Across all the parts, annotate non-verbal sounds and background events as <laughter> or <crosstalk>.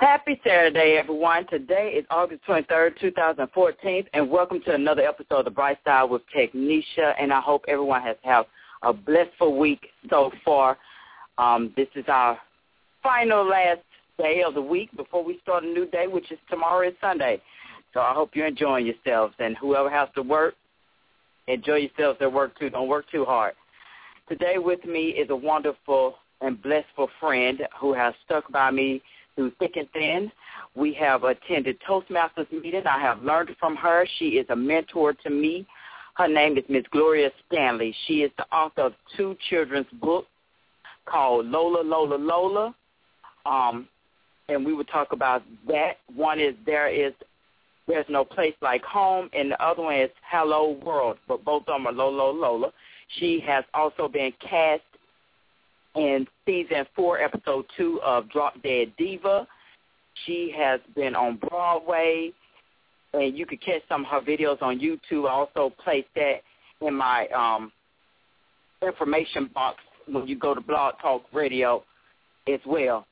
Happy Saturday, everyone. Today is August 23rd, 2014, and welcome to another episode of The Bright Side with Technisha, and I hope everyone has had a blissful week so far. Um, this is our final last day of the week before we start a new day, which is tomorrow is Sunday. So I hope you're enjoying yourselves, and whoever has to work, enjoy yourselves at work too. Don't work too hard. Today with me is a wonderful and blissful friend who has stuck by me through thick and thin. We have attended Toastmasters meeting. I have learned from her. She is a mentor to me. Her name is Miss Gloria Stanley. She is the author of two children's books called Lola, Lola, Lola. Um, and we would talk about that. One is There is There's No Place Like Home, and the other one is Hello World. But both of them are Lola, Lola. She has also been cast in season four, episode two of Drop Dead Diva. She has been on Broadway, and you could catch some of her videos on YouTube. I also placed that in my um, information box when you go to Blog Talk Radio as well.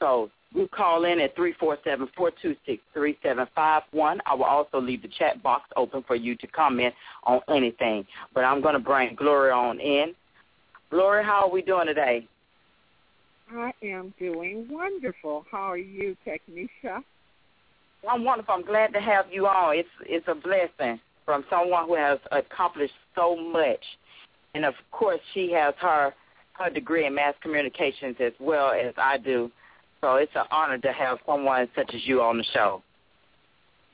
So you call in at 347-426-3751. I will also leave the chat box open for you to comment on anything. But I'm going to bring Gloria on in. Gloria, how are we doing today? I am doing wonderful. How are you, Technisha? I'm wonderful. I'm glad to have you on. It's it's a blessing from someone who has accomplished so much. And of course, she has her her degree in mass communications as well as I do. So it's an honor to have someone such as you on the show.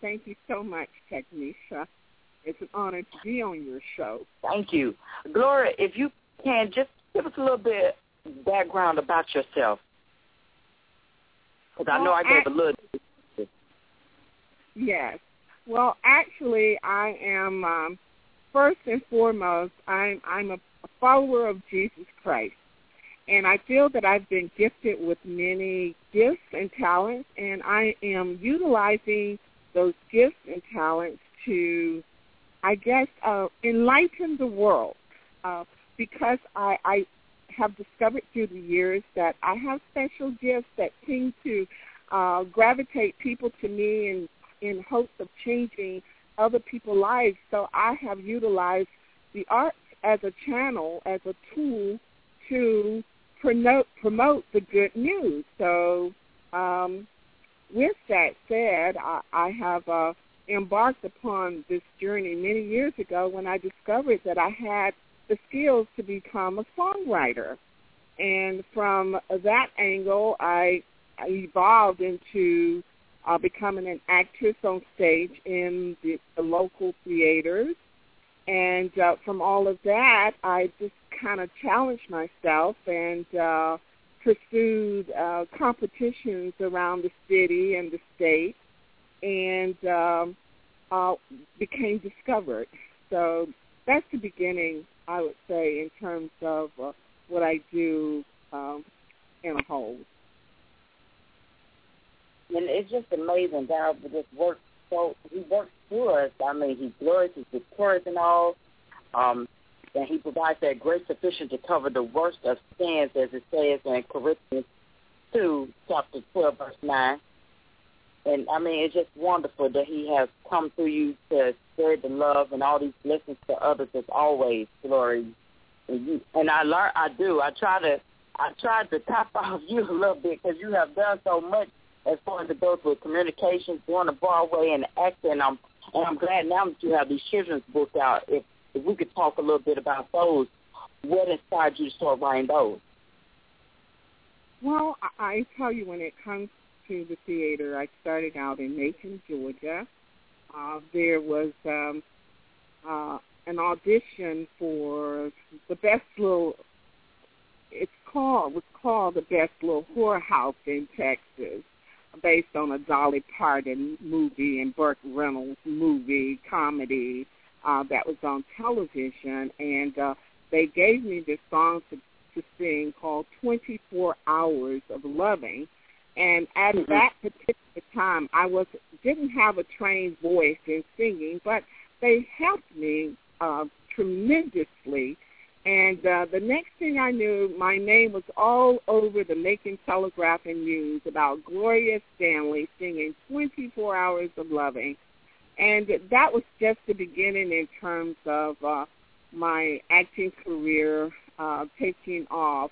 Thank you so much, Technisha. It's an honor to be on your show. Thank you. Gloria, if you can, just give us a little bit background about yourself. Because I know I gave a act- little. Yes. Well, actually, I am um, first and foremost. I'm I'm a, a follower of Jesus Christ, and I feel that I've been gifted with many gifts and talents, and I am utilizing those gifts and talents to, I guess, uh, enlighten the world. Uh, because I, I have discovered through the years that I have special gifts that seem to uh, gravitate people to me in, in hopes of changing other people's lives. So I have utilized the arts as a channel, as a tool to promote, promote the good news. So um, with that said, I, I have uh, embarked upon this journey many years ago when I discovered that I had the skills to become a songwriter. And from that angle, I, I evolved into uh, becoming an actress on stage in the, the local theaters. And uh, from all of that, I just kind of challenged myself and uh, pursued uh, competitions around the city and the state and um, uh, became discovered. So that's the beginning, I would say, in terms of uh, what I do um, in a whole. And it's just amazing. God would just work so he works through us. I mean, he glorious, he's victorious and all. Um, and he provides that grace sufficient to cover the worst of sins, as it says in Corinthians 2, chapter 12, verse 9. And, I mean, it's just wonderful that he has come through you to spread the love and all these blessings to others as always, glory. And, you, and I learn, I do. I try to, I tried to top <laughs> off you a little bit because you have done so much as far as it goes with communications, going to Broadway and acting. And I'm, and I'm glad now that you have these children's books out. If, if we could talk a little bit about those, what inspired you to start writing those? Well, I, I tell you, when it comes to the theater, I started out in Macon, Georgia. Uh, there was um, uh, an audition for the best little. It's called was called the best little whorehouse in Texas. based on a Dolly Parton movie and Burt Reynolds movie comedy uh, that was on television, and uh, they gave me this song to, to sing called 24 Hours of Loving. And at mm-hmm. that particular time, I was didn't have a trained voice in singing, but they helped me uh, tremendously. And uh, the next thing I knew, my name was all over the Macon Telegraph and News about Gloria Stanley singing 24 Hours of Loving. And that was just the beginning in terms of uh, my acting career uh, taking off.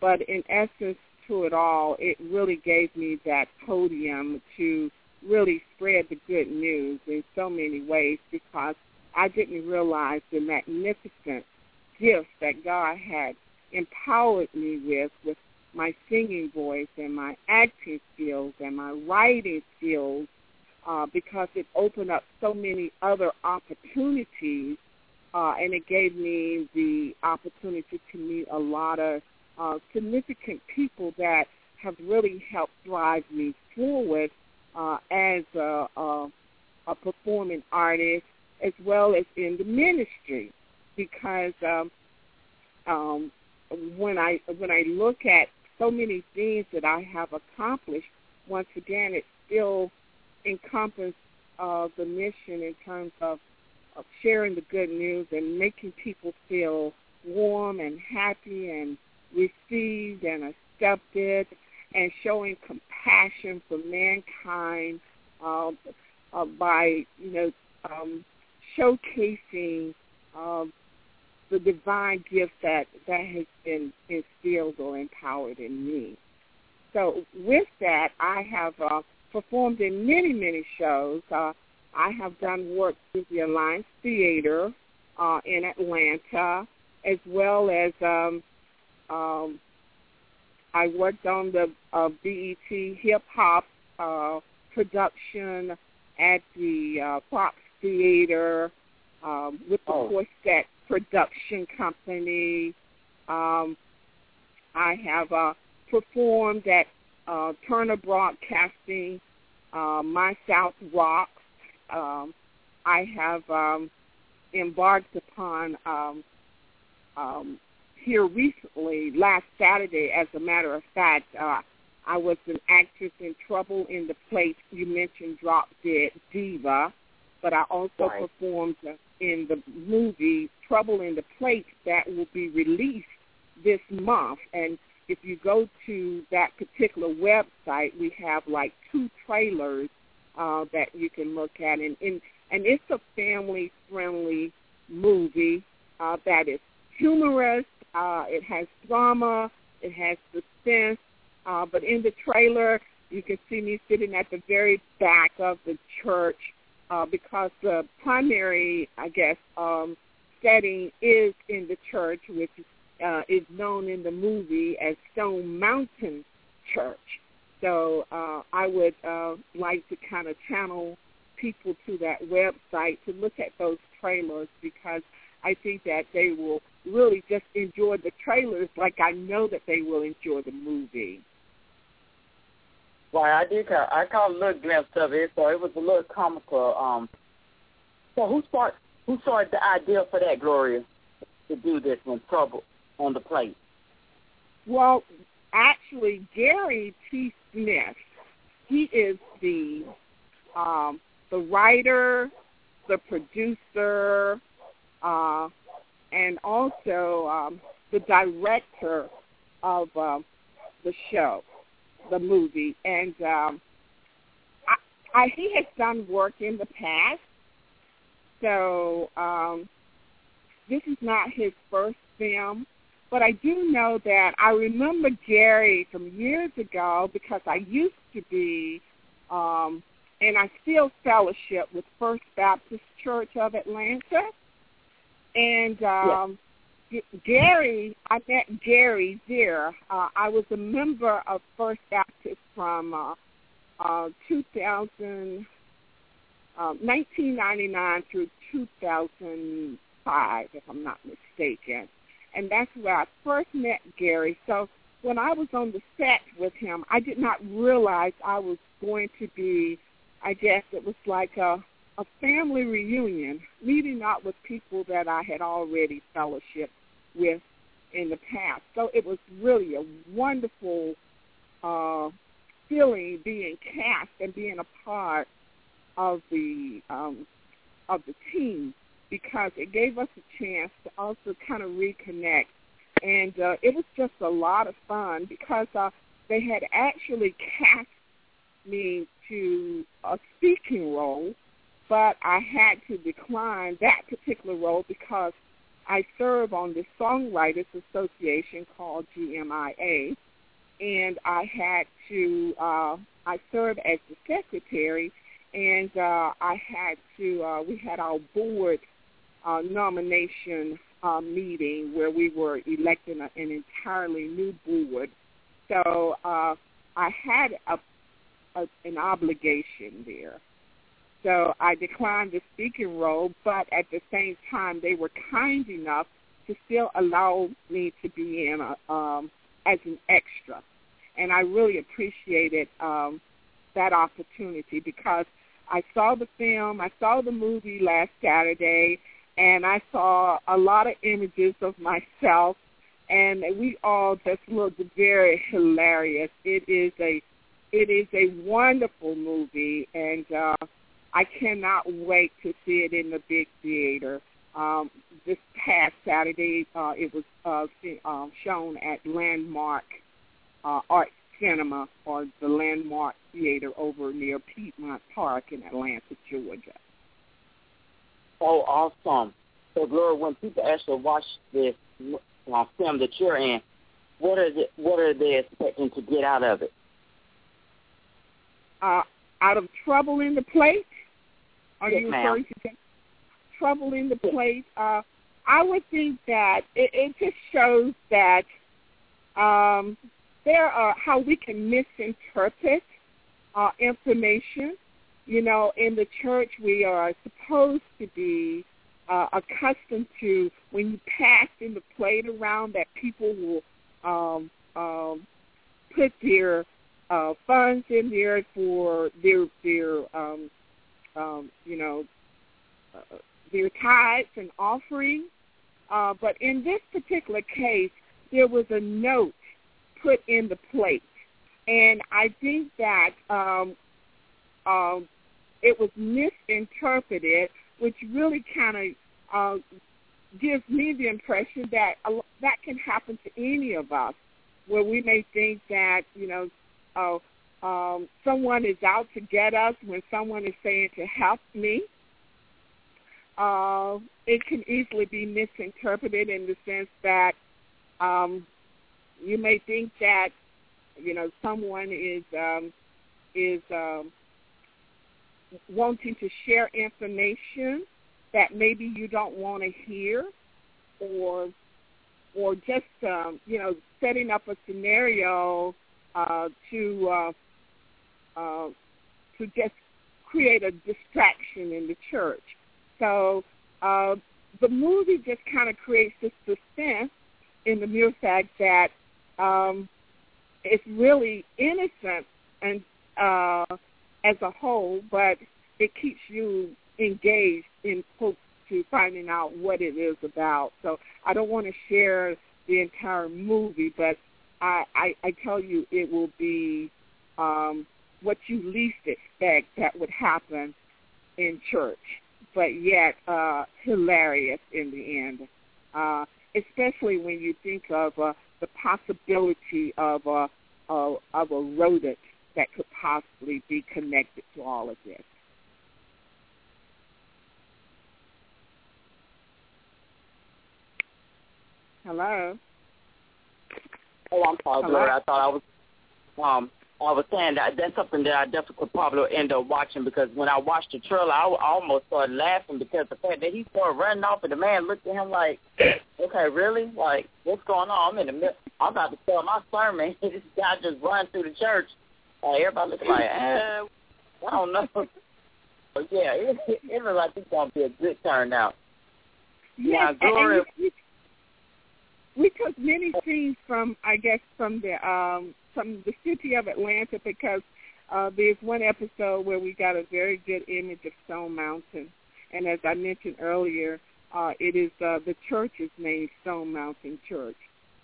But in essence, to it all, it really gave me that podium to really spread the good news in so many ways because I didn't realize the magnificent gift that God had empowered me with, with my singing voice and my acting skills and my writing skills, uh, because it opened up so many other opportunities, uh, and it gave me the opportunity to meet a lot of uh, significant people that have really helped drive me forward uh, as a, a, a performing artist as well as in the ministry. Because um, um, when I when I look at so many things that I have accomplished, once again, it still encompasses uh, the mission in terms of, of sharing the good news and making people feel warm and happy and received and accepted and showing compassion for mankind uh, uh, by, you know, um, showcasing um, the divine gift that, that has been instilled or empowered in me. So with that, I have uh, performed in many, many shows. Uh, I have done work with the Alliance Theater uh, in Atlanta, as well as um, um, I worked on the uh, BET Hip Hop uh, production at the uh, Fox Theater um, with the oh. Production Company. Um, I have uh, performed at uh, Turner Broadcasting, uh, My South Rocks. Um, I have um, embarked upon um, um, here recently, last Saturday, as a matter of fact, uh, I was an actress in Trouble in the Plate. You mentioned Drop Dead Diva, but I also right. performed in the movie Trouble in the Plate that will be released this month. And if you go to that particular website, we have like two trailers uh, that you can look at, and and, and it's a family-friendly movie uh, that is humorous uh, it has drama. It has suspense. Uh, but in the trailer, you can see me sitting at the very back of the church uh, because the primary, I guess, um, setting is in the church, which uh, is known in the movie as Stone Mountain Church. So uh, I would uh, like to kind of channel people to that website to look at those trailers because I think that they will really just enjoy the trailers like I know that they will enjoy the movie. Well, I did. Caught, I caught a little glimpse of it, so it was a little comical. Um, so who started? Who started the idea for that, Gloria, to do this one, Trouble on the Plate? Well, actually, Gary T. Smith. He is the um, the writer, the producer, uh, and also um, the director of um, the show, the movie. And um, I, I, he has done work in the past, so um, this is not his first film. But I do know that I remember Gary from years ago because I used to be, um, and I still fellowship with First Baptist Church of Atlanta. And um, yes. Gary, I met Gary there. Uh, I was a member of First Baptist from uh, uh, 2000, uh, 1999 through 2005, if I'm not mistaken. And that's where I first met Gary. So when I was on the set with him, I did not realize I was going to be, I guess it was like a a family reunion, meeting up with people that I had already fellowship with in the past. So it was really a wonderful uh, feeling being cast and being a part of the um, of the team because it gave us a chance to also kind of reconnect. And uh, it was just a lot of fun because uh, they had actually cast me to a speaking role, but I had to decline that particular role because I serve on the Songwriters Association called GMIA, and I had to uh, I serve as the secretary, and uh, I had to uh, we had our board uh, nomination uh, meeting where we were electing a, an entirely new board. So uh, I had a, a, an obligation there. So I declined the speaking role, but at the same time, they were kind enough to still allow me to be in a, um, as an extra, and I really appreciated um, that opportunity because I saw the film, I saw the movie last Saturday, and I saw a lot of images of myself, and we all just looked very hilarious. It is a it is a wonderful movie, and uh, I cannot wait to see it in the big theater. Um, this past Saturday, uh, it was uh, uh, shown at Landmark uh, Art Cinema or the Landmark Theater over near Piedmont Park in Atlanta, Georgia. Oh, awesome! So, Gloria, when people actually watch this uh, film that you're in, what are the, what are they expecting to get out of it? Uh, out of trouble in the plate. Are yes, you referring to trouble in the plate? Uh, I would think that it, it just shows that um, there are how we can misinterpret uh, information. You know, in the church, we are supposed to be uh, accustomed to when you pass in the plate around that people will um, um, put their uh, funds in there for their their um, um, you know uh, their tithes and offerings. Uh, but in this particular case, there was a note put in the plate, and I think that um, um, it was misinterpreted, which really kind of uh, gives me the impression that a, that can happen to any of us, where we may think that you know uh, um, someone is out to get us when someone is saying to help me. Uh, it can easily be misinterpreted in the sense that um, you may think that you know someone is um, is um, wanting to share information that maybe you don't want to hear, or or just um, you know setting up a scenario uh, to uh, uh, to just create a distraction in the church. So uh, the movie just kind of creates this suspense in the mere fact that um, it's really innocent and uh, as a whole, but it keeps you engaged in hopes to finding out what it is about. So I don't want to share the entire movie, but I, I, I tell you it will be um, what you least expect that would happen in church, but yet uh, hilarious in the end, uh, especially when you think of uh, the possibility of a, of, of a rodent that could possibly be connected to all of this. Hello. Oh, I'm sorry, Hello? I thought I was um I was saying that that's something that I definitely could probably end up watching because when I watched the trailer, I, I almost started laughing because the fact that he started running off and the man looked at him like, <coughs> okay, really? Like, what's going on? I'm in the middle. I'm about to start my sermon. <laughs> this guy just run through the church. <coughs> Uh, everybody looking like, eh, I don't know. <laughs> But yeah, it, it, it looks like it's to be a good turnout. Yes, Yeah, Gloria- we, we took many scenes from, I guess, from the um, from the city of Atlanta because uh, there's one episode where we got a very good image of Stone Mountain, and as I mentioned earlier, uh, it is uh, the church is named Stone Mountain Church.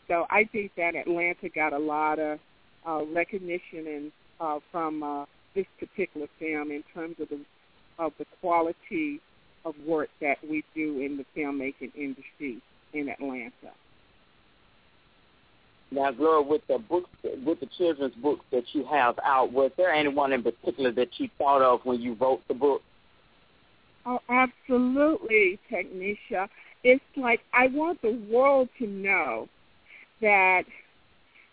So I think that Atlanta got a lot of uh, recognition and uh, from uh, this particular film in terms of the of the quality of work that we do in the filmmaking industry in Atlanta. Now, Gloria, with the books, with the children's books that you have out, was there anyone in particular that you thought of when you wrote the book? Oh, absolutely, Technisha. It's like I want the world to know that,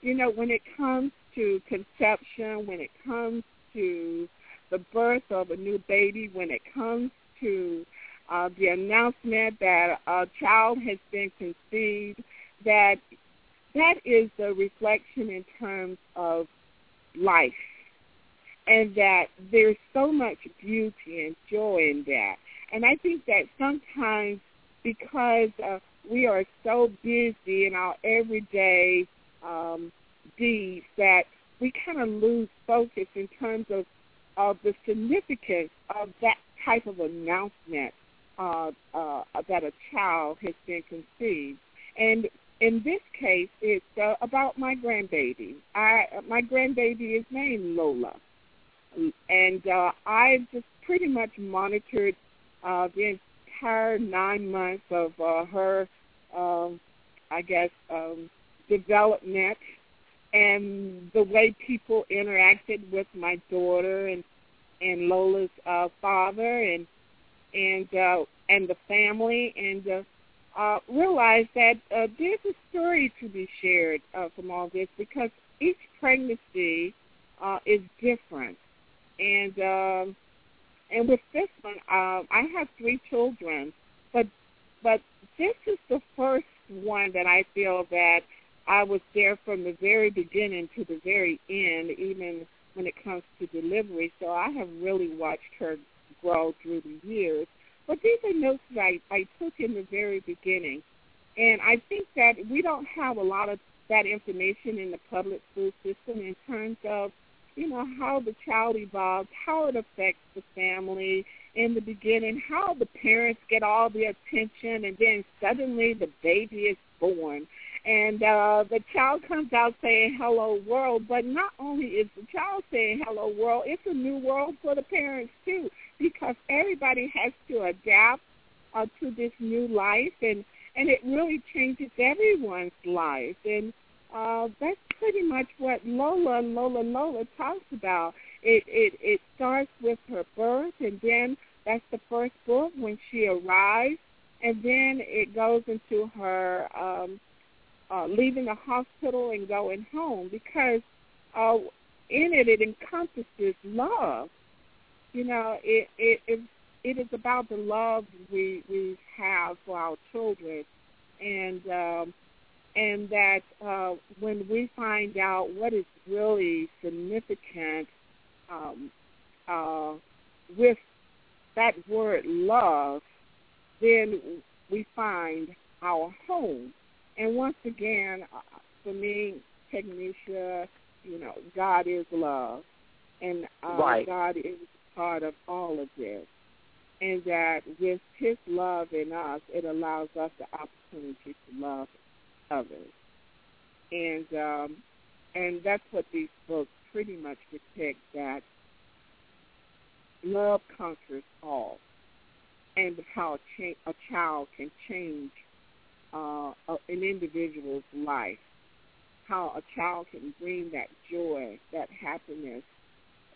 you know, when it comes to conception, when it comes to the birth of a new baby, when it comes to uh, the announcement that a child has been conceived, that that is the reflection in terms of life and that there's so much beauty and joy in that. And I think that sometimes because uh, we are so busy in our everyday um, deeds that we kind of lose focus in terms of, of the significance of that type of announcement uh, uh, that a child has been conceived. And in this case, it's uh, about my grandbaby. I my grandbaby is named Lola, and uh, I've just pretty much monitored uh, the entire nine months of uh, her, um, I guess, um, development and the way people interacted with my daughter and and Lola's uh, father and and uh, and the family and. Uh, uh, realize that uh, there's a story to be shared uh, from all this because each pregnancy uh, is different, and um, and with this one, um, I have three children, but but this is the first one that I feel that I was there from the very beginning to the very end, even when it comes to delivery. So I have really watched her grow through the years but these are notes that I, I took in the very beginning. And I think that we don't have a lot of that information in the public school system in terms of, you know, how the child evolves, how it affects the family in the beginning, how the parents get all the attention, and then suddenly the baby is born. And uh, the child comes out saying hello world, but not only is the child saying hello world, it's a new world for the parents too because everybody has to adapt uh, to this new life, and and it really changes everyone's life, and uh, that's pretty much what Lola Lola Lola talks about. It it it starts with her birth, and then that's the first book when she arrives, and then it goes into her um, uh, leaving the hospital and going home because uh, in it it encompasses love you know, it it it, it is about the love we we have for our children, and um, and that uh, when we find out what is really significant um, uh, with that word love, then we find our home. And once again, uh, for me, Technisha, you know, God is love, and uh, right. God is part of all of this. And that with his love in us, it allows us the opportunity to love others. And um, and that's what these books pretty much depict that love conquers all, and how a, cha- a child can change uh, an individual's life, how a child can bring that joy, that happiness,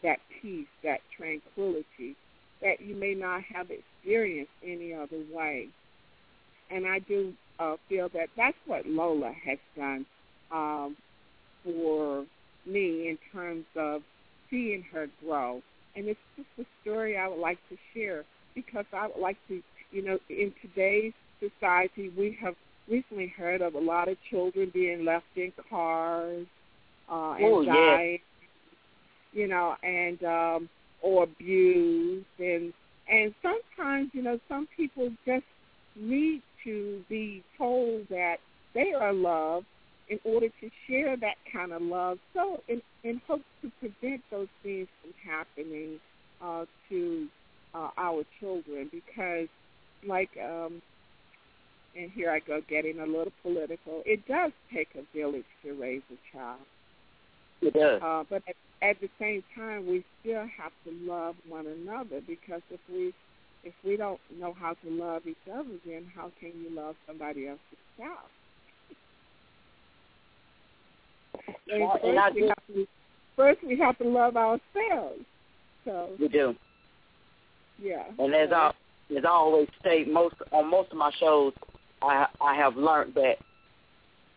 that peace, that tranquility that you may not have experienced any other way. And I do uh, feel that that's what Lola has done um, for me in terms of seeing her grow. And it's just a story I would like to share because I would like to, you know, in today's society, we have recently heard of a lot of children being left in cars uh, and oh, dying you know, and um, or abused, and and sometimes you know some people just need to be told that they are loved in order to share that kind of love, so in, in hopes to prevent those things from happening uh, to uh, our children, because like, um, and here I go getting a little political. It does take a village to raise a child. It does. Uh, but at, at the same time, we still have to love one another because if we if we don't know how to love each other, then how can you love somebody else's child? <laughs> Well, first, and I we do- have to, first we have to love ourselves. So We do. yeah. And as I as I always say, most on most of my shows, I I have learned that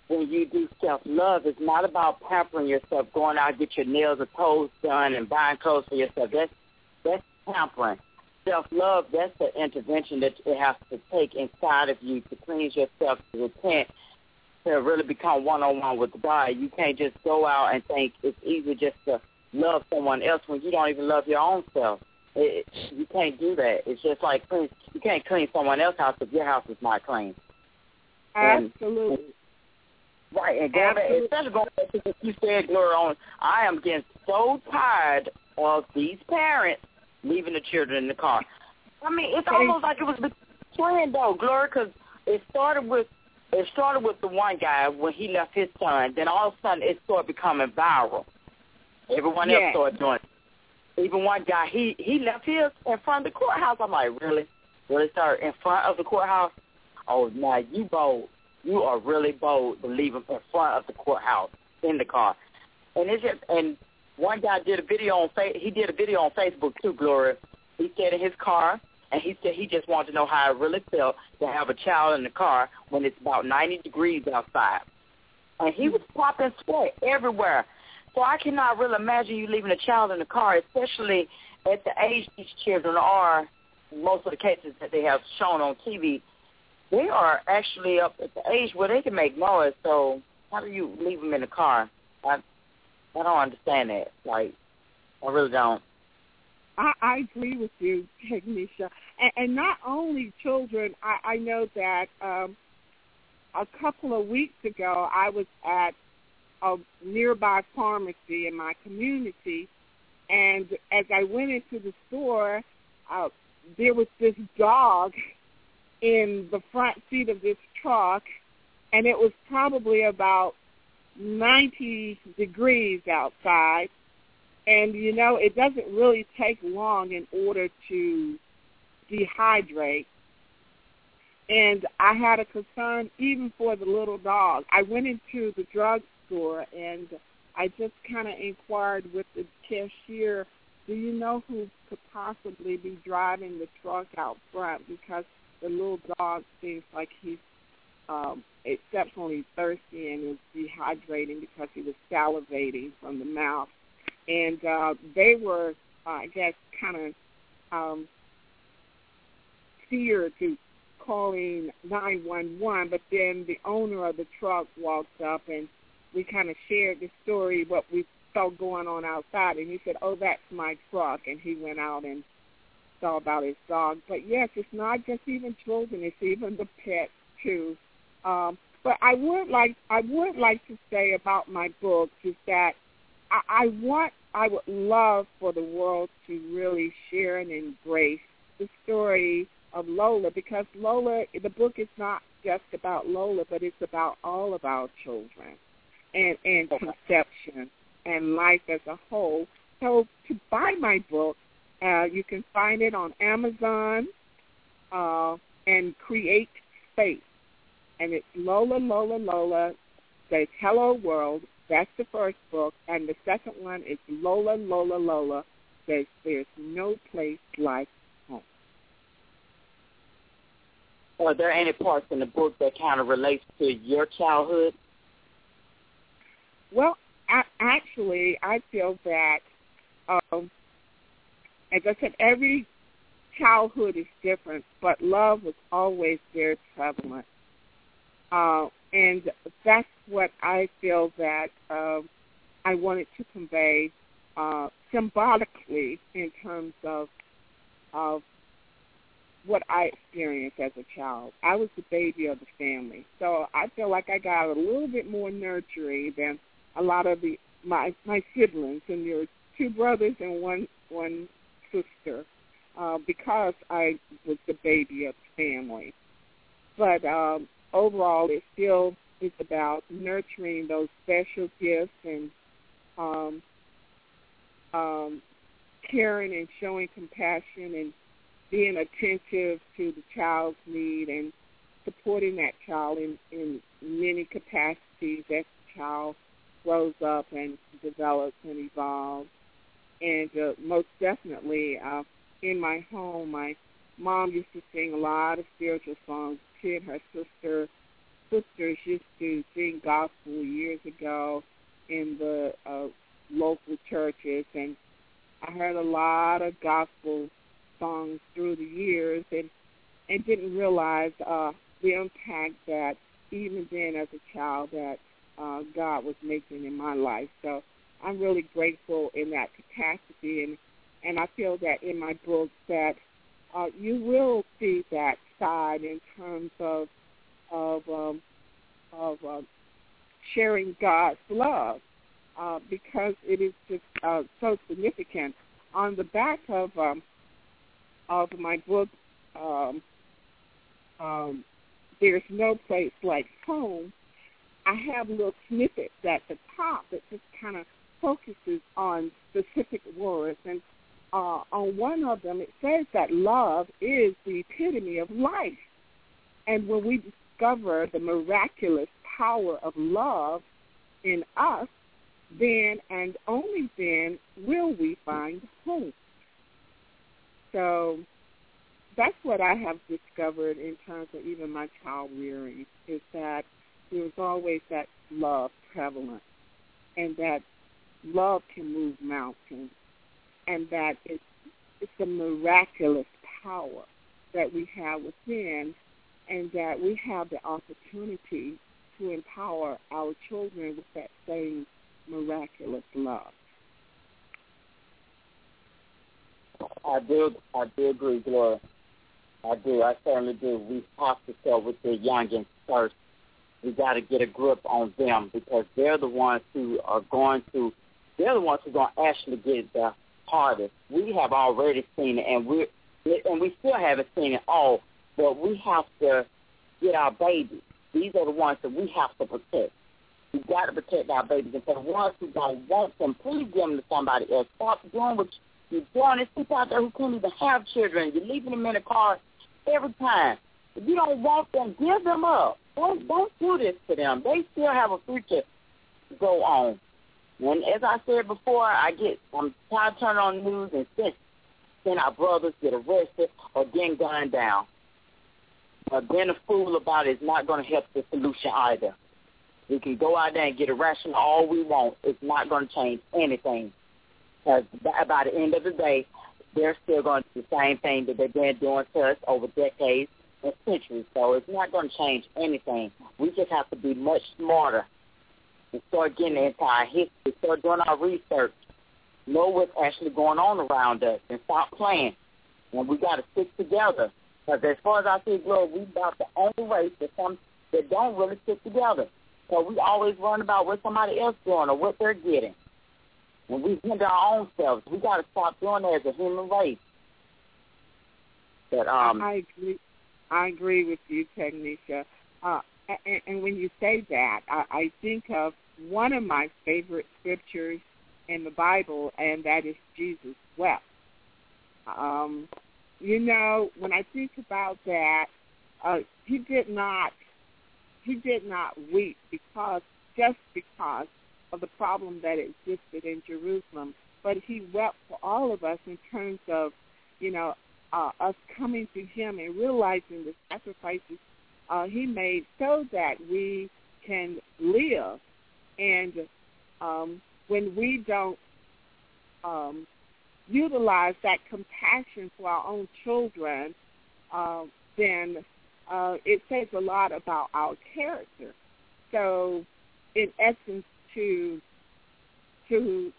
when you do self love, it's not about pampering yourself, going out get your nails or toes done and buying clothes for yourself. That's that's pampering. Self love, that's the intervention that it has to take inside of you to cleanse yourself, to repent, to really become one on one with God. You can't just go out and think it's easy just to love someone else when you don't even love your own self. It, you can't do that. It's just like clean, you can't clean someone else's house if your house is not clean. And- Absolutely. Right, and especially going back to what you said, Gloria, on, I am getting so tired of these parents leaving the children in the car. I mean, it's Okay. almost like it was trend, though, Gloria, because it started with it started with the one guy when he left his son. Then all of a sudden, it started becoming viral. Everyone else started doing it. Even one guy, he he left his in front of the courthouse. I'm like, really, really, sir, in front of the courthouse? Oh, now you bold. You are really bold to leave him in front of the courthouse in the car. And it's just and one guy did a video on fa- he did a video on Facebook too, Gloria. He said in his car and he said he just wanted to know how it really felt to have a child in the car when it's about 90 degrees outside. And he was popping sweat everywhere. So I cannot really imagine you leaving a child in the car, especially at the age these children are, most of the cases that they have shown on TV, they are actually up at the age where they can make noise. So how do you leave them in the car? I I don't understand that. Like, I really don't. I, I agree with you, <laughs> Technisha. And, and not only children, I, I know that um, a couple of weeks ago I was at a nearby pharmacy in my community, and as I went into the store, uh, there was this dog <laughs> in the front seat of this truck, and it was probably about 90 degrees outside and you know, it doesn't really take long in order to dehydrate. And I had a concern even for the little dog. I went into the drugstore and I just kind of inquired with the cashier, do you know who could possibly be driving the truck out front? Because the little dog seems like he's um, exceptionally thirsty and is dehydrating because he was salivating from the mouth and uh, they were, uh, I guess, kind of um, feared to calling 911. But then the owner of the truck walked up, and we kind of shared the story, what we saw going on outside, and he said, "Oh, that's my truck," and he went out and saw about his dog. But yes, it's not just even children; it's even the pets too. Um, but I would like I would like to say about my books is that I, I want, I would love for the world to really share and embrace the story of Lola because Lola, the book is not just about Lola, but it's about all of our children and, and conception and life as a whole. So to buy my book, uh, you can find it on Amazon uh, and Create Space. And it's Lola, Lola, Lola, says Hello World, that's the first book. And the second one is Lola, Lola, Lola. Says there's no place like home. Are there any parts in the book that kind of relates to your childhood? Well, a- actually, I feel that, um, as I said, every childhood is different, but love was always very prevalent. Uh, and that's what I feel that uh, I wanted to convey uh, symbolically in terms of of what I experienced as a child. I was the baby of the family, so I feel like I got a little bit more nurturing than a lot of the my my siblings, and there were two brothers and one one sister, uh, because I was the baby of the family. But um, overall, it still is about nurturing those special gifts and um, um, caring and showing compassion and being attentive to the child's need and supporting that child in, in many capacities as the child grows up and develops and evolves. And uh, most definitely, uh, in my home, my mom used to sing a lot of spiritual songs. She and her sister sisters used to sing gospel years ago in the uh, local churches, and I heard a lot of gospel songs through the years, and and didn't realize uh, the impact that even then as a child that uh, God was making in my life. So I'm really grateful in that capacity, and and I feel that in my book that uh, you will see that side in terms of of um, of uh, sharing God's love uh, because it is just uh, so significant. On the back of um, of my book, um, um, there's no place like home. I have little snippets at the top that just kind of focuses on specific words, and uh, on one of them it says that love is the epitome of life. And when we discover the miraculous power of love in us, then and only then will we find hope. So that's what I have discovered in terms of even my child rearing is that there's always that love prevalent and that love can move mountains and that it's, it's a miraculous power that we have within and that we have the opportunity to empower our children with that same miraculous love. I do, I do agree, Gloria. I do. I certainly do. We have to start with the youngins first. We got to get a grip on them because they're the ones who are going to. They're the ones who are going to actually get the hardest. We have already seen it, and we and we still haven't seen it all. But we have to get our babies. These are the ones that we have to protect. We got to protect our babies. And for the ones who don't want them, please give them to somebody else. Stop doing what you're doing. There's people out there who can't even have children. You're leaving them in a car every time. If you don't want them, give them up. Don't don't do this to them. They still have a future to go on. And as I said before, I get I'm tired of turning on news and seeing, seeing our brothers get arrested or getting gunned down. But being a fool about it is not going to help the solution either. We can go out there and get irrational all we want. It's not going to change anything. Because by the end of the day, they're still going to do the same thing that they've been doing to us over decades and centuries. So it's not going to change anything. We just have to be much smarter and start getting into our history, start doing our research, know what's actually going on around us, and stop playing. And we got to stick together. Because as far as I see, Glory, we about the only race that some that don't really stick together. So we always worry about what somebody else doing or what they're getting. When we hinder our own selves, we got to stop doing that as a human race. But um, I agree. I agree with you, Technisha. Uh, and, and when you say that, I, I think of one of my favorite scriptures in the Bible, and that is Jesus wept. Um, you know, when I think about that, uh, he did not he did not weep because just because of the problem that existed in Jerusalem, but he wept for all of us in terms of, you know, uh, us coming to him and realizing the sacrifices uh, he made so that we can live. And um, when we don't um, utilize that compassion for our own children, uh, then uh, it says a lot about our character. So, in essence, to to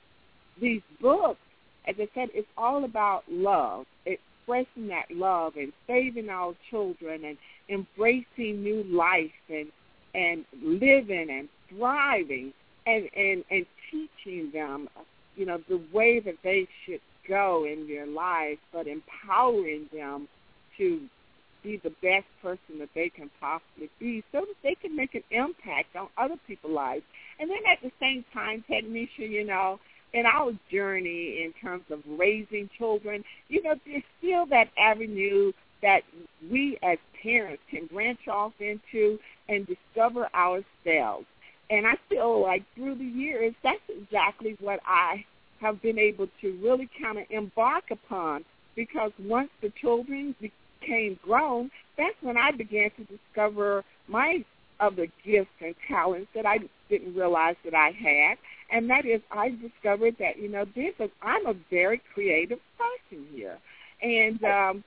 these books, as I said, it's all about love. Expressing that love and saving our children and embracing new life and and living and thriving and and and teaching them you know the way that they should go in their life but empowering them to be the best person that they can possibly be so that they can make an impact on other people's lives and then at the same time technisha you know in our journey in terms of raising children you know there's still that avenue that we as parents can branch off into and discover ourselves. And I feel like through the years, that's exactly what I have been able to really kind of embark upon because once the children became grown, that's when I began to discover my other gifts and talents that I didn't realize that I had. And that is I discovered that, you know, this is, I'm a very creative person here. And um,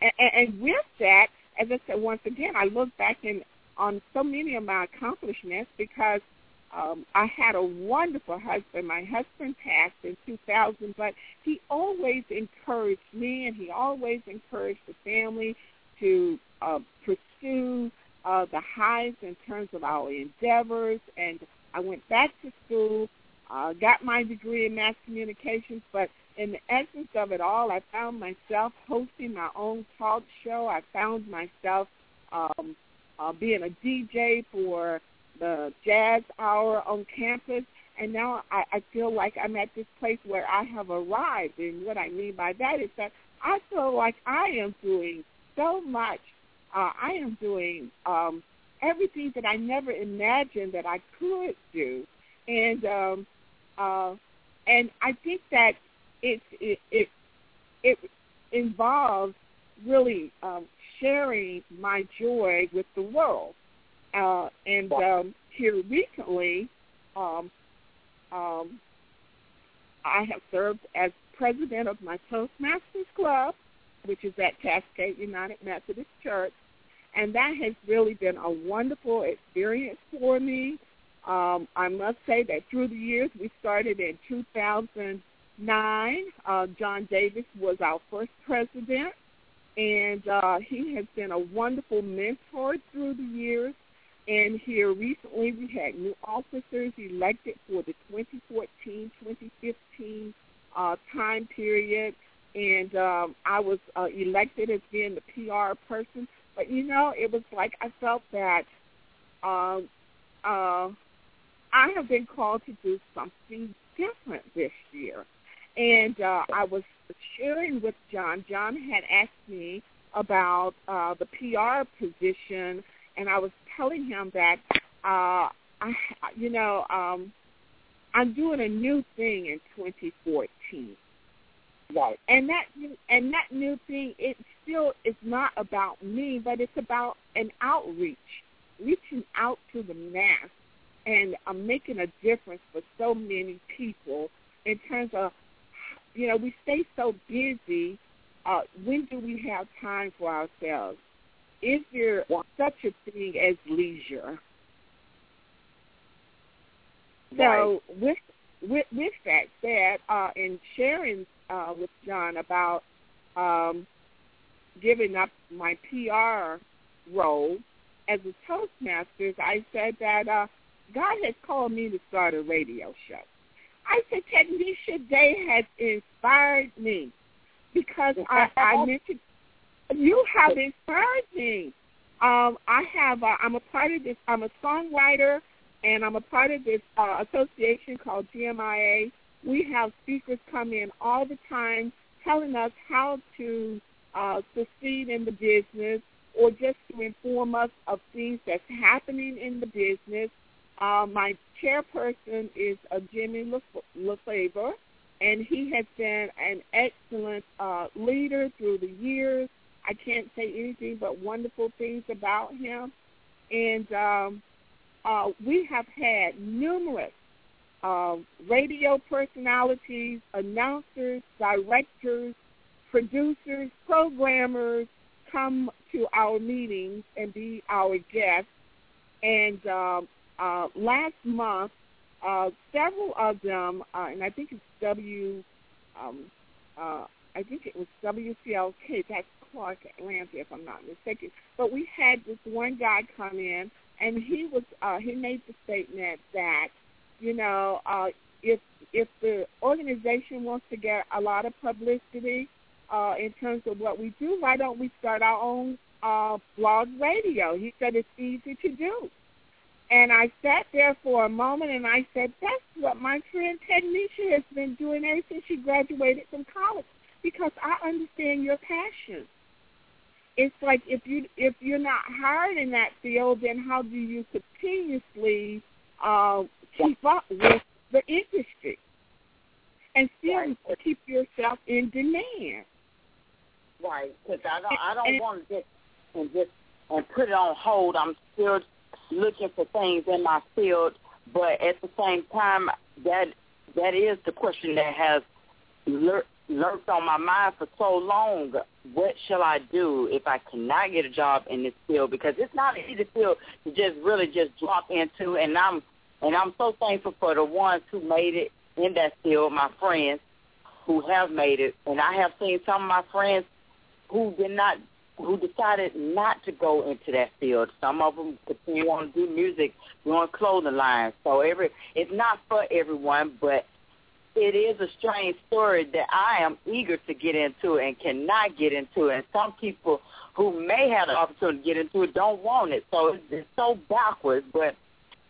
and, and with that, as I said once again, I look back in, on so many of my accomplishments because um, I had a wonderful husband. My husband passed in 2000, but he always encouraged me and he always encouraged the family to uh, pursue uh, the highs in terms of our endeavors. And I went back to school, uh, got my degree in mass communications, but in the essence of it all, I found myself hosting my own talk show. I found myself um, uh, being a DJ for the jazz hour on campus. And now I, I feel like I'm at this place where I have arrived. And what I mean by that is that I feel like I am doing so much. Uh, I am doing um, everything that I never imagined that I could do. And um, uh, and I think that it it it, it involves really um, sharing my joy with the world. Uh, and um, here recently, um, um, I have served as president of my Toastmasters Club, which is at Cascade United Methodist Church, and that has really been a wonderful experience for me. Um, I must say that through the years, we started in 2009. uh, John Davis was our first president, and uh, he has been a wonderful mentor through the years. And here recently we had new officers elected for the 2014-2015 uh, time period, and um, I was uh, elected as being the PR person. But you know, it was like I felt that um, uh, I have been called to do something different this year. And uh, I was sharing with John. John had asked me about uh, the PR position, and I was telling him that uh, I, you know, um, I'm doing a new thing in 2014. Right. And that and that new thing, it still is not about me, but it's about an outreach, reaching out to the mass, and I'm making a difference for so many people in terms of you know, we stay so busy. Uh, when do we have time for ourselves? Is there such a thing as leisure? So with with with that said, uh, in sharing uh, with John about um, giving up my PR role as a Toastmasters, I said that uh, God has called me to start a radio show. I said, Technisha Day has inspired me because I, I mentioned you have inspired me. Um, I have. Uh, I'm a part of this. I'm a songwriter, and I'm a part of this uh, association called GMIA. We have speakers come in all the time telling us how to uh, succeed in the business, or just to inform us of things that's happening in the business. Uh, my chairperson is uh, Jimmy LaFavor, and he has been an excellent uh, leader through the years. I can't say anything but wonderful things about him. And um, uh, we have had numerous uh, radio personalities, announcers, directors, producers, programmers come to our meetings and be our guests. And um, uh, last month, uh, several of them, uh, and I think it's W, um, uh, I think it was WCLK. That's Clark Atlanta, if I'm not mistaken. But we had this one guy come in, and he was uh, he made the statement that you know uh, if if the organization wants to get a lot of publicity uh, in terms of what we do, why don't we start our own uh, blog radio? He said it's easy to do. And I sat there for a moment and I said, that's what my friend Technisha has been doing ever since she graduated from college because I understand your passion. It's like if you if you're not hired in that field, then how do you continuously uh, keep up with the industry and still Right. keep yourself in demand? Right, because I don't, I don't want to just and just and put it on hold. I'm still looking for things in my field, but at the same time, that that is the question that has lur- lurked on my mind for so long. What shall I do if I cannot get a job in this field? Because it's not an easy field to just really just drop into, and I'm and I'm so thankful for the ones who made it in that field, my friends who have made it, and I have seen some of my friends who did not who decided not to go into that field. Some of them continue on to do music, doing clothing lines. So every it's not for everyone, but it is a strange story that I am eager to get into and cannot get into. And some people who may have the opportunity to get into it don't want it. So it's, it's so backwards. But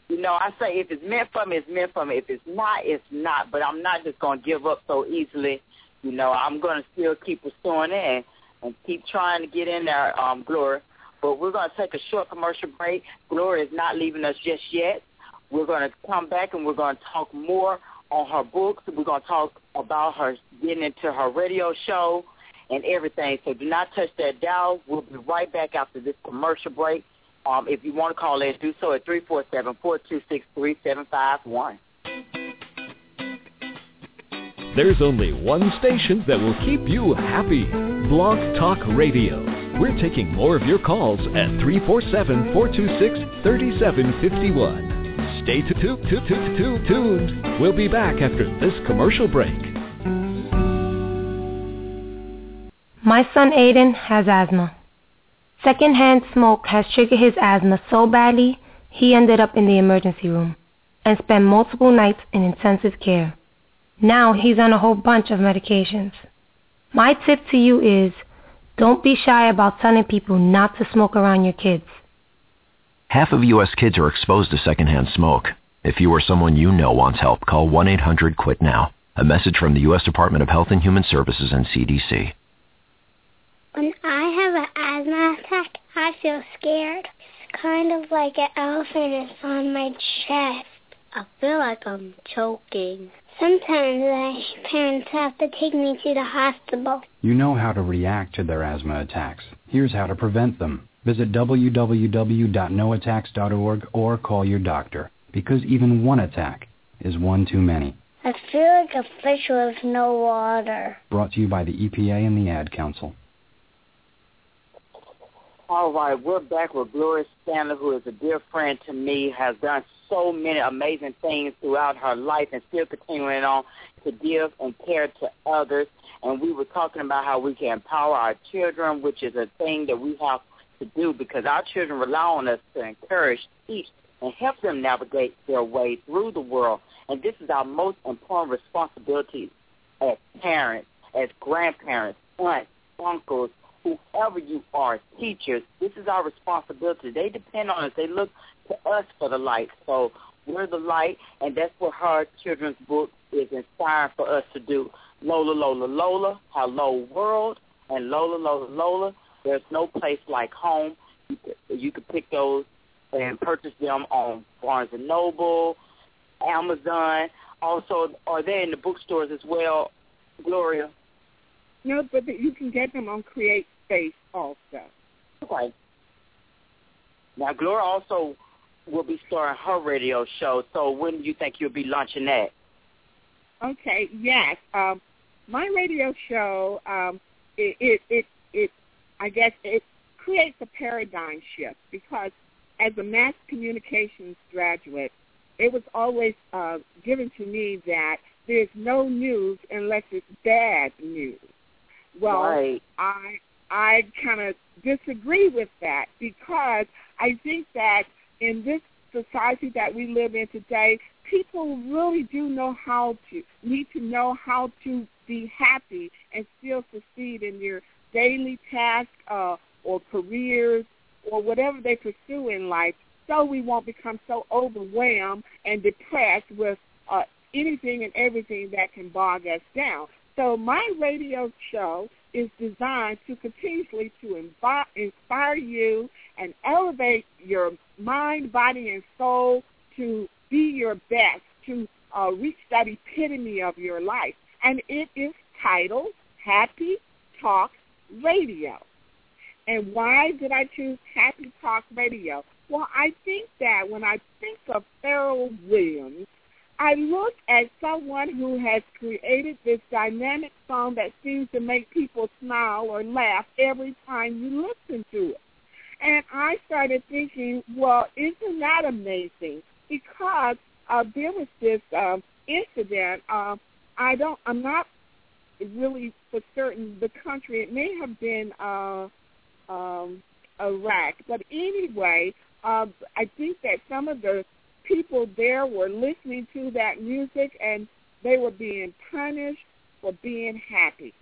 you know, I say if it's meant for me, it's meant for me. If it's not, it's not. But I'm not just going to give up so easily. You know, I'm going to still keep pursuing it and, and keep trying to get in there, um, Glory. But we're going to take a short commercial break. Gloria is not leaving us just yet. We're going to come back and we're going to talk more on her books. We're going to talk about her getting into her radio show and everything. So do not touch that dial. We'll be right back after this commercial break. Um, if you want to call in, do so at 347-426-3751. There's only one station that will keep you happy. Blog Talk Radio. We're taking more of your calls at 347-426-3751. Stay tu- tu- tu- tu- tu- tuned. We'll be back after this commercial break. My son Aiden has asthma. Secondhand smoke has triggered his asthma so badly he ended up in the emergency room and spent multiple nights in intensive care. Now he's on a whole bunch of medications. My tip to you is don't be shy about telling people not to smoke around your kids. Half of U.S. kids are exposed to secondhand smoke. If you or someone you know wants help, call 1-800-QUIT-NOW. A message from the U.S. Department of Health and Human Services and CDC. When I have an asthma attack, I feel scared. It's kind of like an elephant is on my chest. I feel like I'm choking. Sometimes my parents have to take me to the hospital. You know how to react to their asthma attacks. Here's how to prevent them. Visit www.noattacks.org or call your doctor, because even one attack is one too many. I feel like a fish with no water. Brought to you by the EPA and the Ad Council. All right, we're back with Gloria Stanley, who is a dear friend to me, has done so many amazing things throughout her life and still continuing on to give and care to others. And we were talking about how we can empower our children, which is a thing that we have to do because our children rely on us to encourage, teach, and help them navigate their way through the world. And this is our most important responsibility as parents, as grandparents, aunts, uncles, whoever you are, teachers, this is our responsibility. They depend on us. They look to us for the light. So we're the light, and that's what her children's book is inspiring for us to do. Lola, Lola, Lola, Hello World, and Lola, Lola, Lola. There's no place like home. You could pick those and purchase them on Barnes and Noble, Amazon. Also, are they in the bookstores as well, Gloria? No, but you can get them on Create Space also. Okay. Now, Gloria also will be starting her radio show. So when do you think you'll be launching that? Okay, yes. Um, my radio show, um, it, it, it, it, I guess it creates a paradigm shift because as a mass communications graduate, it was always uh, given to me that there's no news unless it's bad news. Well, right. I I kind of disagree with that because I think that in this society that we live in today, people really do know how to need to know how to be happy and still succeed in their daily tasks uh, or careers or whatever they pursue in life, so we won't become so overwhelmed and depressed with uh, anything and everything that can bog us down. So my radio show is designed to continuously to inspire you and elevate your mind, body, and soul to be your best, to uh, reach that epitome of your life. And it is titled Happy Talk Radio. And why did I choose Happy Talk Radio? Well, I think that when I think of Pharrell Williams, I look at someone who has created this dynamic song that seems to make people smile or laugh every time you listen to it. And I started thinking, well, isn't that amazing? Because uh, there was this um, incident. Uh, I don't. I'm not really for certain the country. It may have been uh, um, Iraq, but anyway, uh, I think that some of the people there were listening to that music and they were being punished for being happy.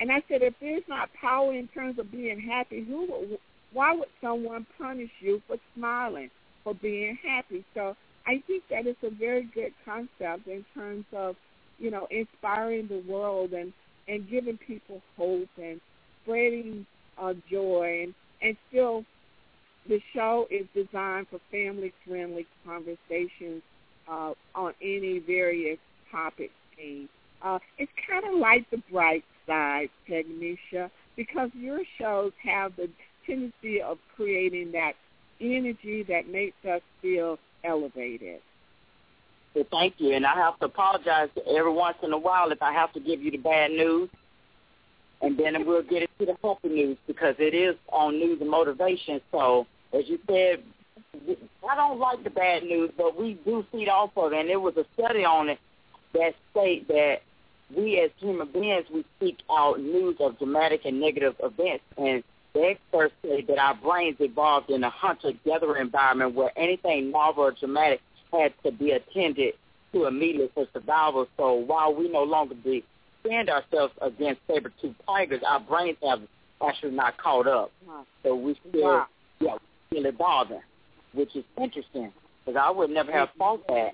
And I said, if there's not power in terms of being happy, who, why would someone punish you for smiling, for being happy? So I think that it's a very good concept in terms of, you know, inspiring the world and and giving people hope and spreading uh, joy and and still the show is designed for family-friendly conversations uh, on any various topics. Uh, it's kind of like the bright side, Technisha, because your shows have the tendency of creating that energy that makes us feel elevated. Well, thank you, and I have to apologize every once in a while if I have to give you the bad news, and then we'll get it to the happy news because it is on news and motivation. So as you said, I don't like the bad news, but we do feed off of it. And there was a study on it that state that we as human beings, we seek out news of dramatic and negative events. And the experts say that our brains evolved in a hunter-gatherer environment where anything novel or dramatic had to be attended to immediately for survival. So while we no longer defend ourselves against saber-toothed tigers, our brains have actually not caught up. So we still, wow. yeah, still evolving, which is interesting because I would never have thought that.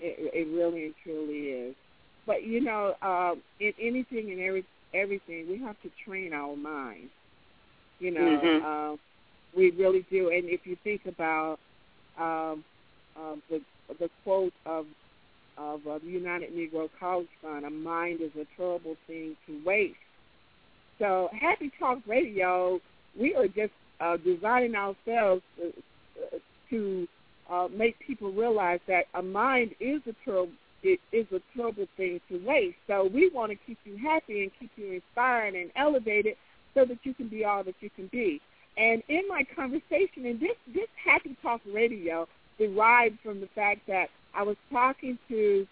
It, it really and truly is. But you know, uh, in anything and every everything, we have to train our minds. You know, mm-hmm. uh, we really do. And if you think about um, uh, the the quote of of uh, the United Negro College Fund, "A mind is a terrible thing to waste." So, Happy Talk Radio, we are just uh, designing ourselves to, uh, make people realize that a mind is a terrible it is a terrible thing to waste. So we want to keep you happy and keep you inspired and elevated so that you can be all that you can be. And in my conversation, and this this Happy Talk Radio derived from the fact that I was talking to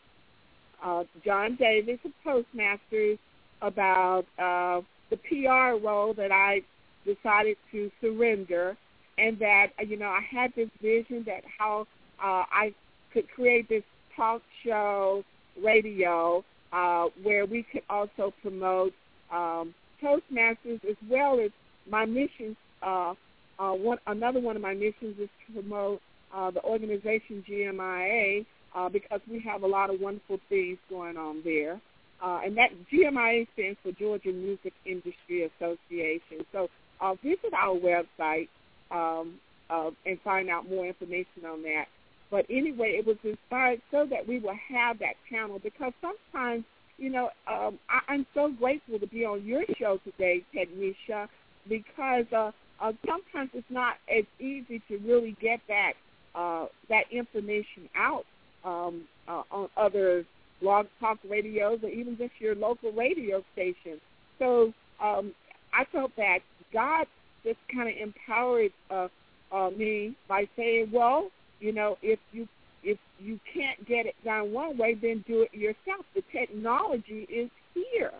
uh, John Davis of Toastmasters about uh, the PR role that I decided to surrender and that you know I had this vision that how uh, I could create this talk show radio uh, where we could also promote um, Toastmasters as well as my mission. Uh, uh, one another one of my missions is to promote uh, the organization GMIA uh, because we have a lot of wonderful things going on there. Uh, and that GMIA stands for Georgia Music Industry Association. So uh, visit our website um, uh, and find out more information on that. But anyway, it was inspired so that we will have that panel because sometimes, you know, um, I, I'm so grateful to be on your show today, Technisha, because uh, uh, sometimes it's not as easy to really get that uh, that information out um, uh, on other blog talk radios or even just your local radio station. So um, I felt that God just kind of empowered uh, uh, me by saying, well, you know, if you if you can't get it done one way, then do it yourself. The technology is here.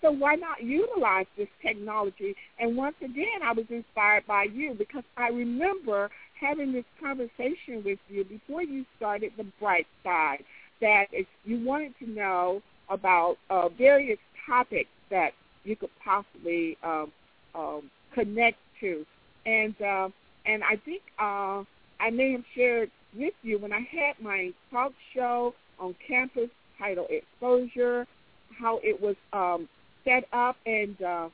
So why not utilize this technology? And once again, I was inspired by you because I remember having this conversation with you before you started the bright side that you wanted to know about uh, various topics that you could possibly um, um, connect to. And uh, and I think uh, I may have shared with you when I had my talk show on campus titled Exposure, how it was um, set up, and uh,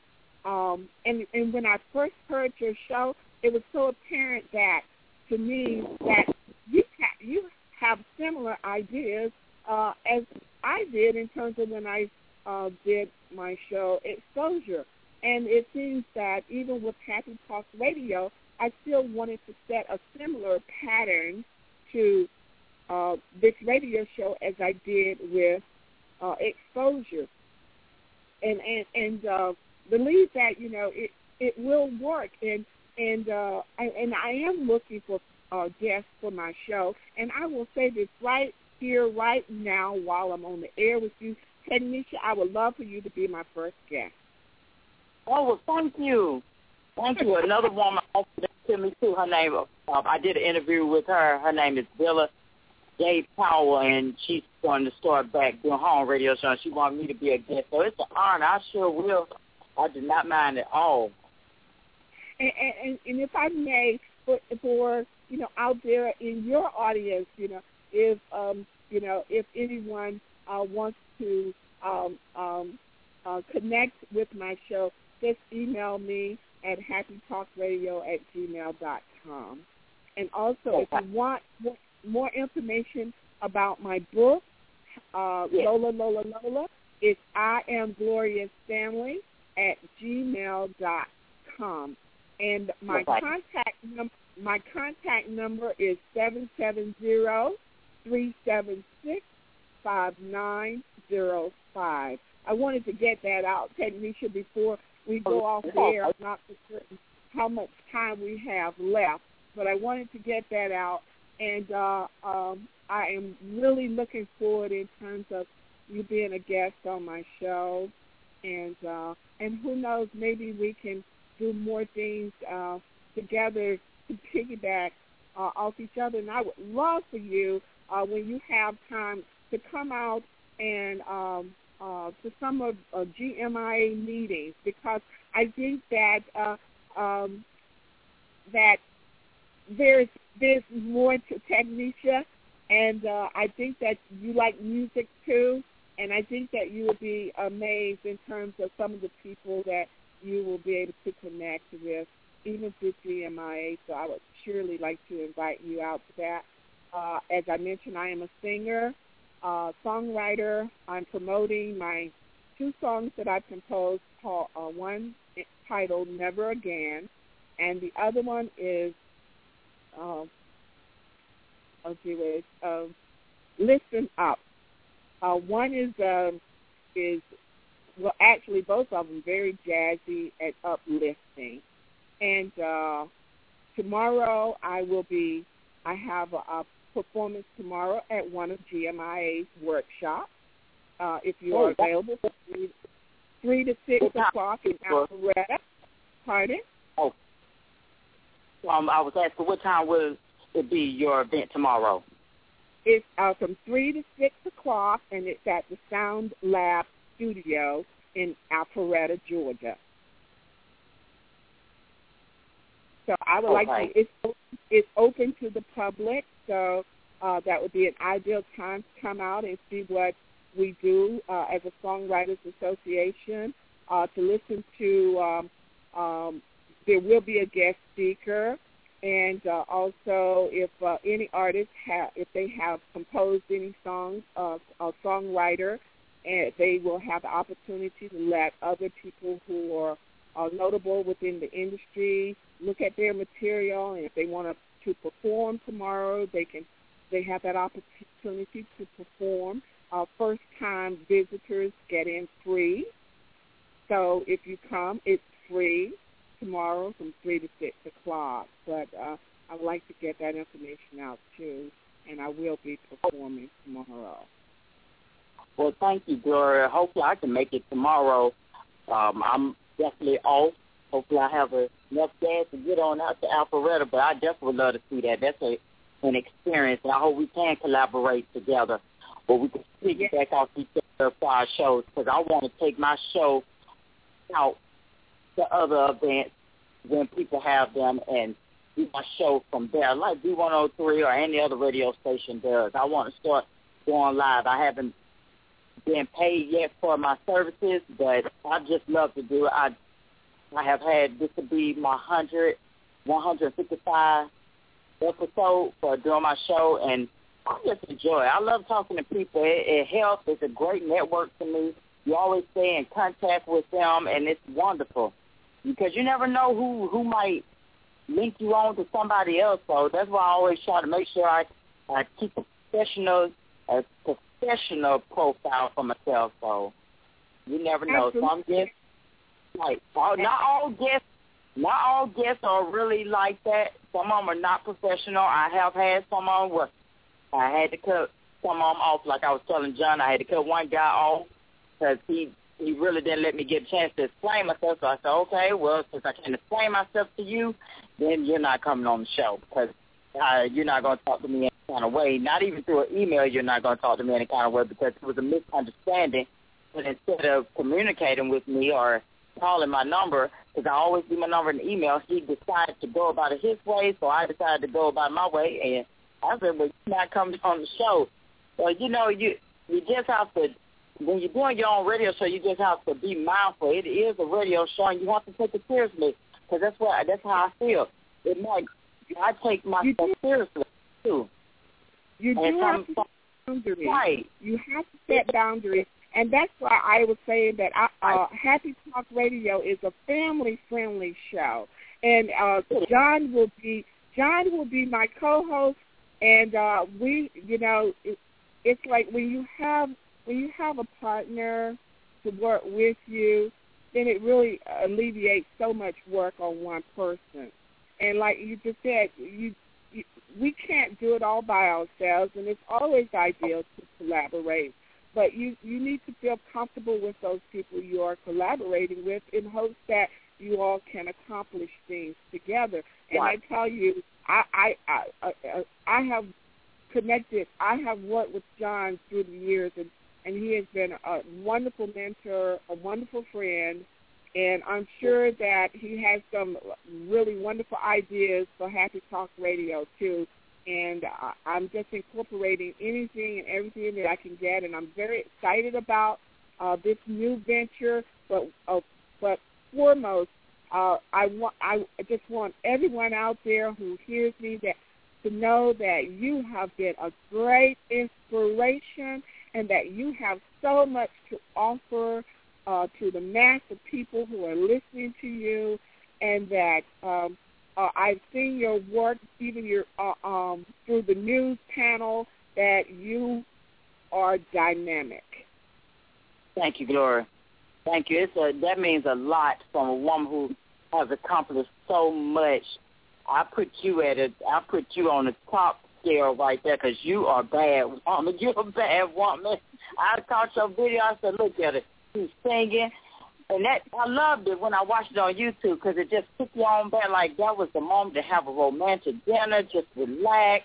um, and and when I first heard your show, it was so apparent that to me that you ha- you have similar ideas uh, as I did in terms of when I uh, did my show Exposure. And it seems that even with Happy Talk Radio, I still wanted to set a similar pattern to uh, this radio show as I did with uh, Exposure. And and and uh, believe that you know it it will work. And and uh, I, and I am looking for uh, guests for my show. And I will say this right here, right now, while I'm on the air with you, Technisha, I would love for you to be my first guest. Oh, well, thank you. Thank you. Another woman offered to me, too. Her name, uh, I did an interview with her. Her name is Villa J. Power, and she's going to start back doing her own radio show. She wanted me to be a guest. So it's an honor. I sure will. I do not mind at all. And, and, and if I may, for, for you know, out there in your audience, you know, if um, you know, if anyone uh, wants to um, um, uh, connect with my show, just email me at happytalkradio at gmail.com. And also, if you want more information about my book, uh, yes. Lola Lola Lola, it's I am Gloria Stanley at gmail.com. And my Okay. contact number my contact number is seven seven zero three seven six five nine zero five. I wanted to get that out, Technisha, before we go off the air. I'm not certain how much time we have left, but I wanted to get that out. And uh, um, I am really looking forward in terms of you being a guest on my show, and uh, and who knows, maybe we can do more things uh, together to piggyback uh, off each other. And I would love for you uh, when you have time to come out and um, uh, to some of uh, GMIA meetings because I think that uh, um, that there's there's more to Technisha, and uh, I think that you like music too, and I think that you will be amazed in terms of some of the people that you will be able to connect with, even through GMIA. So I would surely like to invite you out to that. Uh, as I mentioned, I am a singer, uh, songwriter. I'm promoting my two songs that I've composed. Called uh, one titled "Never Again," and the other one is, uh, I'll do it. Uh, Listen up. Uh, one is um, is well, actually both of them very jazzy and uplifting. And uh, tomorrow I will be. I have a, a performance tomorrow at one of GMIA's workshops. Uh, if you are Oh, that- available, three, three to six o'clock in Alpharetta. Pardon? Um, I was asking what time will it be your event tomorrow? It's uh, from three to six o'clock, and it's at the Sound Lab Studio in Alpharetta, Georgia. So I would like Okay. to. It's it's open to the public, so uh, that would be an ideal time to come out and see what we do uh, as a songwriters association. Uh, to listen to, um, um, there will be a guest speaker, and uh, also if uh, any artists have, if they have composed any songs, uh, a songwriter, and they will have the opportunity to let other people who are uh, notable within the industry look at their material, and if they want to to perform tomorrow, they can they have that opportunity to perform. Uh, first time visitors get in free. So if you come, it's free tomorrow from three to six o'clock. But uh, I would like to get that information out too, and I will be performing tomorrow. Well, thank you, Gloria. Hopefully, I can make it tomorrow. Um, I'm definitely off. Hopefully, I have enough gas to get on out to Alpharetta, but I definitely would love to see that. That's a an experience, and I hope we can collaborate together, but we can speak yeah. off each other for our shows because I want to take my show out to other events when people have them and do my show from there, like B103 or any other radio station does. I want to start going live. I haven't been paid yet for my services, but I just love to do it. I I have had this to be my hundred, one hundred fifty-five episode for doing my show, and I just enjoy it. I love talking to people. It, it helps. It's a great network to me. You always stay in contact with them, and it's wonderful because you never know who who might link you on to somebody else. So that's why I always try to make sure I I keep a professional a professional profile for myself. So you never know. Absolutely. Some guests, like not all guests, not all guests are really like that. Some of them are not professional. I have had some them where I had to cut some of them off. Like I was telling John, I had to cut one guy off because he he really didn't let me get a chance to explain myself. So I said, okay, well, since I can't explain myself to you, then you're not coming on the show because uh, you're not going to talk to me in any kind of way. Not even through an email, you're not going to talk to me in any kind of way because it was a misunderstanding. But instead of communicating with me or calling my number, because I always do my number in the email, he decided to go about it his way, so I decided to go about my way. And I said, well, you're not coming on the show. So, you know, you you just have to when you're doing your own radio show, you just have to be mindful. It is a radio show, and you have to take it seriously because that's what that's how I feel. It might I take myself seriously too. You do have to set boundaries. Right. You have to set boundaries, and that's why I was saying that I, uh, Happy Talk Radio is a family-friendly show, and uh, John will be John will be my co-host, and uh, we, you know, it, it's like when you have when you have a partner to work with you, then it really alleviates so much work on one person. And like you just said, you, you we can't do it all by ourselves, and it's always ideal to collaborate. But you you need to feel comfortable with those people you are collaborating with, in hopes that you all can accomplish things together. And I tell you, I I I, I I have connected. I have worked with John through the years, and and he has been a wonderful mentor, a wonderful friend, and I'm sure that he has some really wonderful ideas for Happy Talk Radio too. And I'm just incorporating anything and everything that I can get, and I'm very excited about uh, this new venture. But uh, but foremost, uh, I want I just want everyone out there who hears me that to know that you have been a great inspiration and that you have so much to offer uh, to the mass of people who are listening to you, and that um, uh, I've seen your work, even your uh, um, through the news panel, that you are dynamic. Thank you, Gloria. Thank you. It's a, that means a lot from a woman who has accomplished so much. I put you at a, I put you on the top scale right there because you are a bad woman. <laughs> You're a bad woman. I caught your video. I said, look at it. He's singing. And that I loved it when I watched it on YouTube because it just took you on back. Like that was the moment to have a romantic dinner, just relax.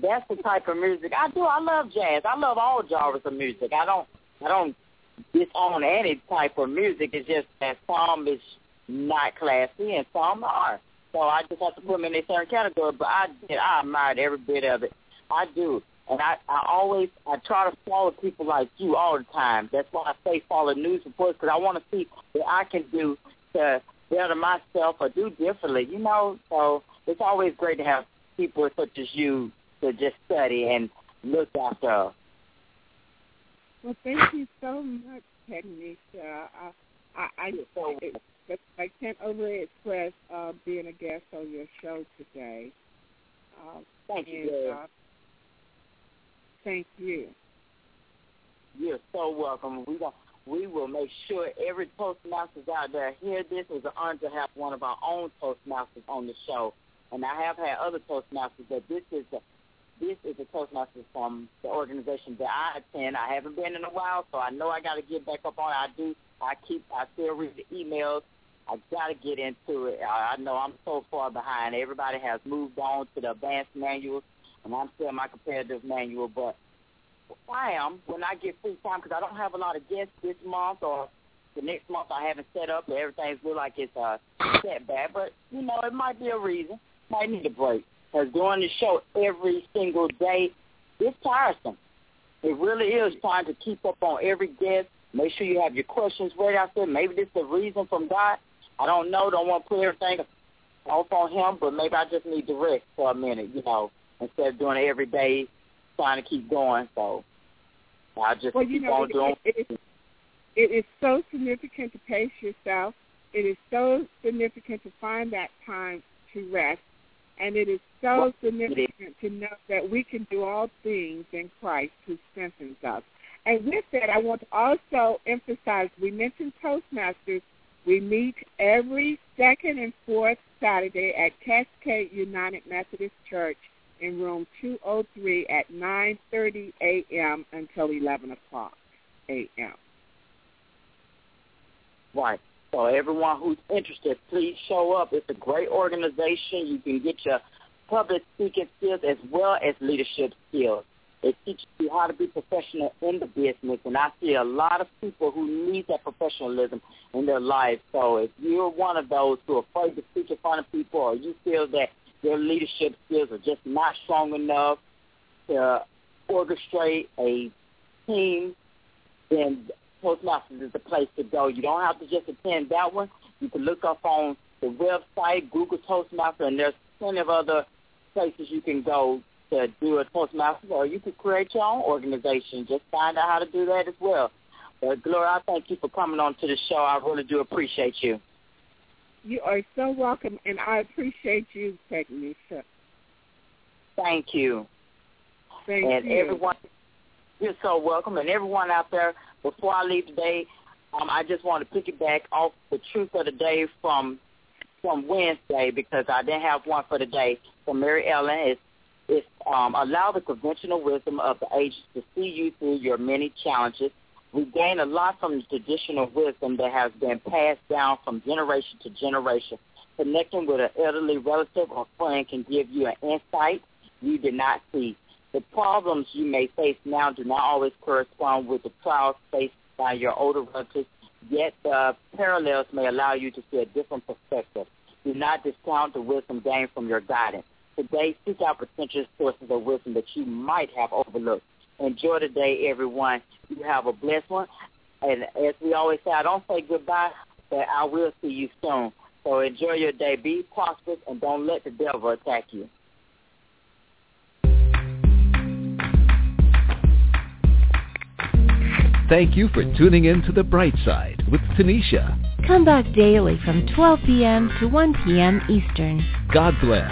That's the type of music I do. I love jazz. I love all genres of music. I don't. I don't disown any type of music. It's just that some is not classy and some are. So I just have to put them in a certain category. But I. I admired every bit of it. I do. And I, I always, I try to follow people like you all the time. That's why I say follow news reports because I want to see what I can do to better myself or do differently. You know, so it's always great to have people such as you to just study and look after. Well, thank you so much, Technisha. I, I, I, so, I, I can't overexpress uh, being a guest on your show today. Uh, thank and, you. Uh, Thank you. You're so welcome. We we will make sure every Toastmasters out there hear this. It's an honor to have one of our own Toastmasters on the show. And I have had other Toastmasters, but this is a this is a Toastmasters from the organization that I attend. I haven't been in a while, so I know I got to get back up on it. I do I keep I still read the emails. I got to get into it. I, I know I'm so far behind. Everybody has moved on to the advanced manuals, and I'm still my competitive manual. But I am when I get free time because I don't have a lot of guests this month or the next month. I haven't set up. And everything's look like it's uh, a setback, but you know it might be a reason. Might need a break because doing the show every single day it's tiresome. It really is trying to keep up on every guest. Make sure you have your questions ready out there. Maybe this is a reason from God. I don't know. Don't want to put everything off on him, but maybe I just need to rest for a minute, you know, instead of doing it every day, trying to keep going. So I just well, keep you know, on doing. It, it, it is so significant to pace yourself. It is so significant to find that time to rest. And it is so well, significant to know that we can do all things in Christ who strengthens us. And with that, I want to also emphasize we mentioned Toastmasters. We meet every second and fourth Saturday at Cascade United Methodist Church in room 203 at 9.30 a.m. until 11 o'clock a.m. Right. So everyone who's interested, please show up. It's a great organization. You can get your public speaking skills as well as leadership skills. It teaches you how to be professional in the business, and I see a lot of people who need that professionalism in their life. So if you're one of those who are afraid to speak in front of people, or you feel that your leadership skills are just not strong enough to orchestrate a team, then Toastmasters is the place to go. You don't have to just attend that one. You can look up on the website, Google Toastmaster, and there's plenty of other places you can go to do a Toastmaster, or you could create your own organization. Just find out how to do that as well. But Gloria, I thank you for coming on to the show. I really do appreciate you. You are so welcome, and I appreciate you, Technisha. Thank you. Thank and you. everyone, you're so welcome. And everyone out there, before I leave today, um, I just want to piggyback off the truth of the day from from Wednesday because I didn't have one for the day from Mary Ellen. It's, it's um, allow the conventional wisdom of the ages to see you through your many challenges. We gain a lot from the traditional wisdom that has been passed down from generation to generation. Connecting with an elderly relative or friend can give you an insight you did not see. The problems you may face now do not always correspond with the trials faced by your older relatives, yet the parallels may allow you to see a different perspective. Do not discount the wisdom gained from your guidance. Today, seek out potential sources of wisdom that you might have overlooked. Enjoy the day, everyone. You have a blessed one. And as we always say, I don't say goodbye, but I will see you soon. So enjoy your day. Be prosperous and don't let the devil attack you. Thank you for tuning in to The Bright Side with Tanisha. Come back daily from 12 p.m. to 1 p.m. Eastern. God bless.